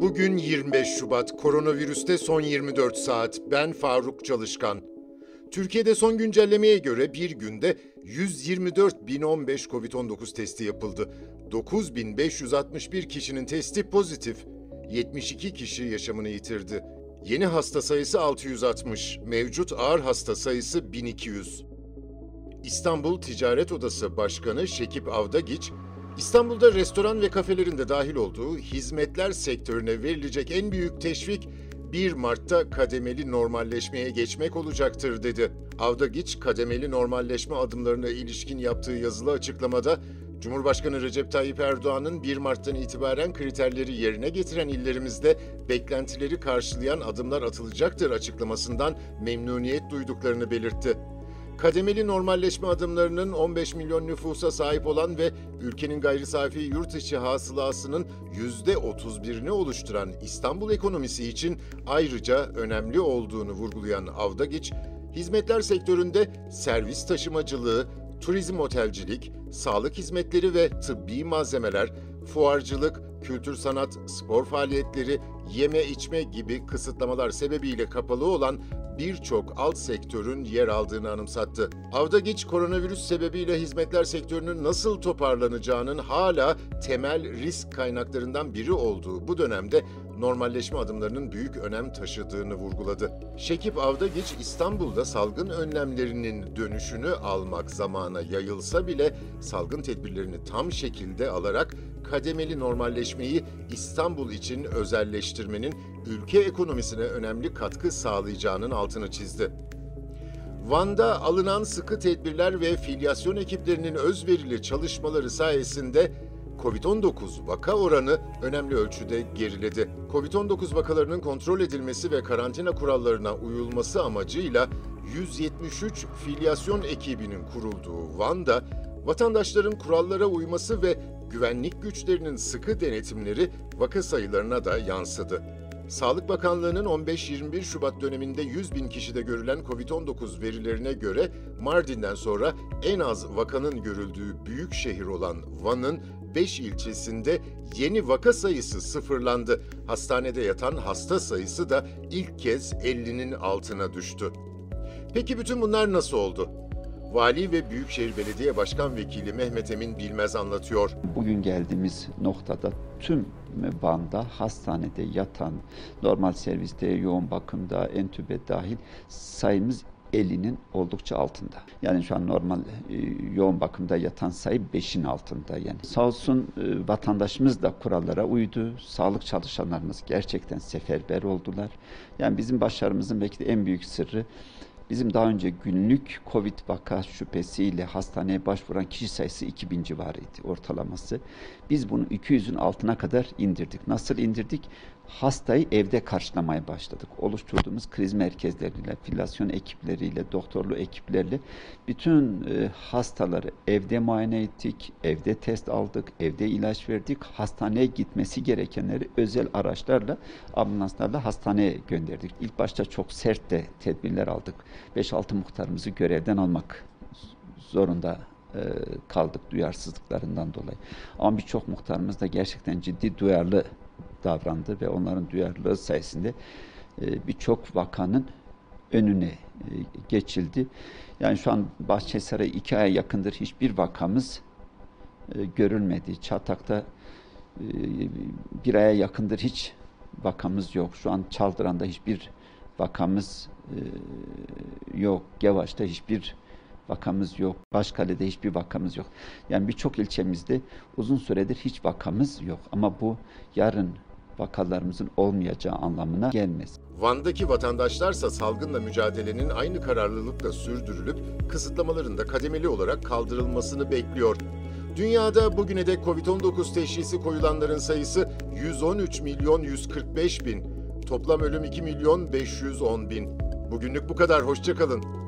Bugün 25 Şubat, koronavirüste son 24 saat. Ben Faruk Çalışkan. Türkiye'de son güncellemeye göre bir günde 124.015 COVID-19 testi yapıldı. 9.561 kişinin testi pozitif. 72 kişi yaşamını yitirdi. Yeni hasta sayısı 660, mevcut ağır hasta sayısı 1200. İstanbul Ticaret Odası Başkanı Şekip Avdagiç, İstanbul'da restoran ve kafelerin de dahil olduğu hizmetler sektörüne verilecek en büyük teşvik 1 Mart'ta kademeli normalleşmeye geçmek olacaktır dedi. Avdagiç, kademeli normalleşme adımlarına ilişkin yaptığı yazılı açıklamada, Cumhurbaşkanı Recep Tayyip Erdoğan'ın 1 Mart'tan itibaren kriterleri yerine getiren illerimizde beklentileri karşılayan adımlar atılacaktır açıklamasından memnuniyet duyduklarını belirtti kademeli normalleşme adımlarının 15 milyon nüfusa sahip olan ve ülkenin gayri safi yurt içi hasılasının %31'ini oluşturan İstanbul ekonomisi için ayrıca önemli olduğunu vurgulayan Avdagiç, hizmetler sektöründe servis taşımacılığı, turizm otelcilik, sağlık hizmetleri ve tıbbi malzemeler, fuarcılık, kültür sanat, spor faaliyetleri, yeme içme gibi kısıtlamalar sebebiyle kapalı olan birçok alt sektörün yer aldığını anımsattı. Avdagiç koronavirüs sebebiyle hizmetler sektörünün nasıl toparlanacağının hala temel risk kaynaklarından biri olduğu bu dönemde normalleşme adımlarının büyük önem taşıdığını vurguladı. Şekip Avdagiç İstanbul'da salgın önlemlerinin dönüşünü almak zamana yayılsa bile salgın tedbirlerini tam şekilde alarak kademeli normalleşmeyi İstanbul için özelleştirmenin ülke ekonomisine önemli katkı sağlayacağının altını çizdi. Van'da alınan sıkı tedbirler ve filyasyon ekiplerinin özverili çalışmaları sayesinde Covid-19 vaka oranı önemli ölçüde geriledi. Covid-19 vakalarının kontrol edilmesi ve karantina kurallarına uyulması amacıyla 173 filyasyon ekibinin kurulduğu Van'da vatandaşların kurallara uyması ve güvenlik güçlerinin sıkı denetimleri vaka sayılarına da yansıdı. Sağlık Bakanlığı'nın 15-21 Şubat döneminde 100 bin kişide görülen COVID-19 verilerine göre Mardin'den sonra en az vakanın görüldüğü büyük şehir olan Van'ın 5 ilçesinde yeni vaka sayısı sıfırlandı. Hastanede yatan hasta sayısı da ilk kez 50'nin altına düştü. Peki bütün bunlar nasıl oldu? Vali ve Büyükşehir Belediye Başkan Vekili Mehmet Emin Bilmez anlatıyor. Bugün geldiğimiz noktada tüm banda hastanede yatan, normal serviste, yoğun bakımda, entübe dahil sayımız 50'nin oldukça altında. Yani şu an normal e, yoğun bakımda yatan sayı 5'in altında yani. Sağ olsun e, vatandaşımız da kurallara uydu. Sağlık çalışanlarımız gerçekten seferber oldular. Yani bizim başarımızın belki de en büyük sırrı Bizim daha önce günlük Covid vaka şüphesiyle hastaneye başvuran kişi sayısı 2000 civarıydı ortalaması. Biz bunu 200'ün altına kadar indirdik. Nasıl indirdik? hastayı evde karşılamaya başladık. Oluşturduğumuz kriz merkezleriyle, filasyon ekipleriyle, doktorlu ekiplerle bütün e, hastaları evde muayene ettik, evde test aldık, evde ilaç verdik. Hastaneye gitmesi gerekenleri özel araçlarla, ambulanslarla hastaneye gönderdik. İlk başta çok sert de tedbirler aldık. 5-6 muhtarımızı görevden almak zorunda e, kaldık duyarsızlıklarından dolayı. Ama birçok muhtarımız da gerçekten ciddi duyarlı davrandı ve onların duyarlılığı sayesinde e, birçok vakanın önüne e, geçildi. Yani şu an Bahçesaray iki aya yakındır hiçbir vakamız görülmedi. Çatak'ta bir aya yakındır hiç vakamız yok. Şu an Çaldıran'da hiçbir vakamız yok. Gevaş'ta hiçbir vakamız yok. Başkale'de hiçbir vakamız yok. Yani birçok ilçemizde uzun süredir hiç vakamız yok. Ama bu yarın vakalarımızın olmayacağı anlamına gelmez. Van'daki vatandaşlarsa salgınla mücadelenin aynı kararlılıkla sürdürülüp kısıtlamaların da kademeli olarak kaldırılmasını bekliyor. Dünyada bugüne dek Covid-19 teşhisi koyulanların sayısı 113 milyon 145 bin. Toplam ölüm 2 milyon 510 bin. Bugünlük bu kadar, hoşçakalın.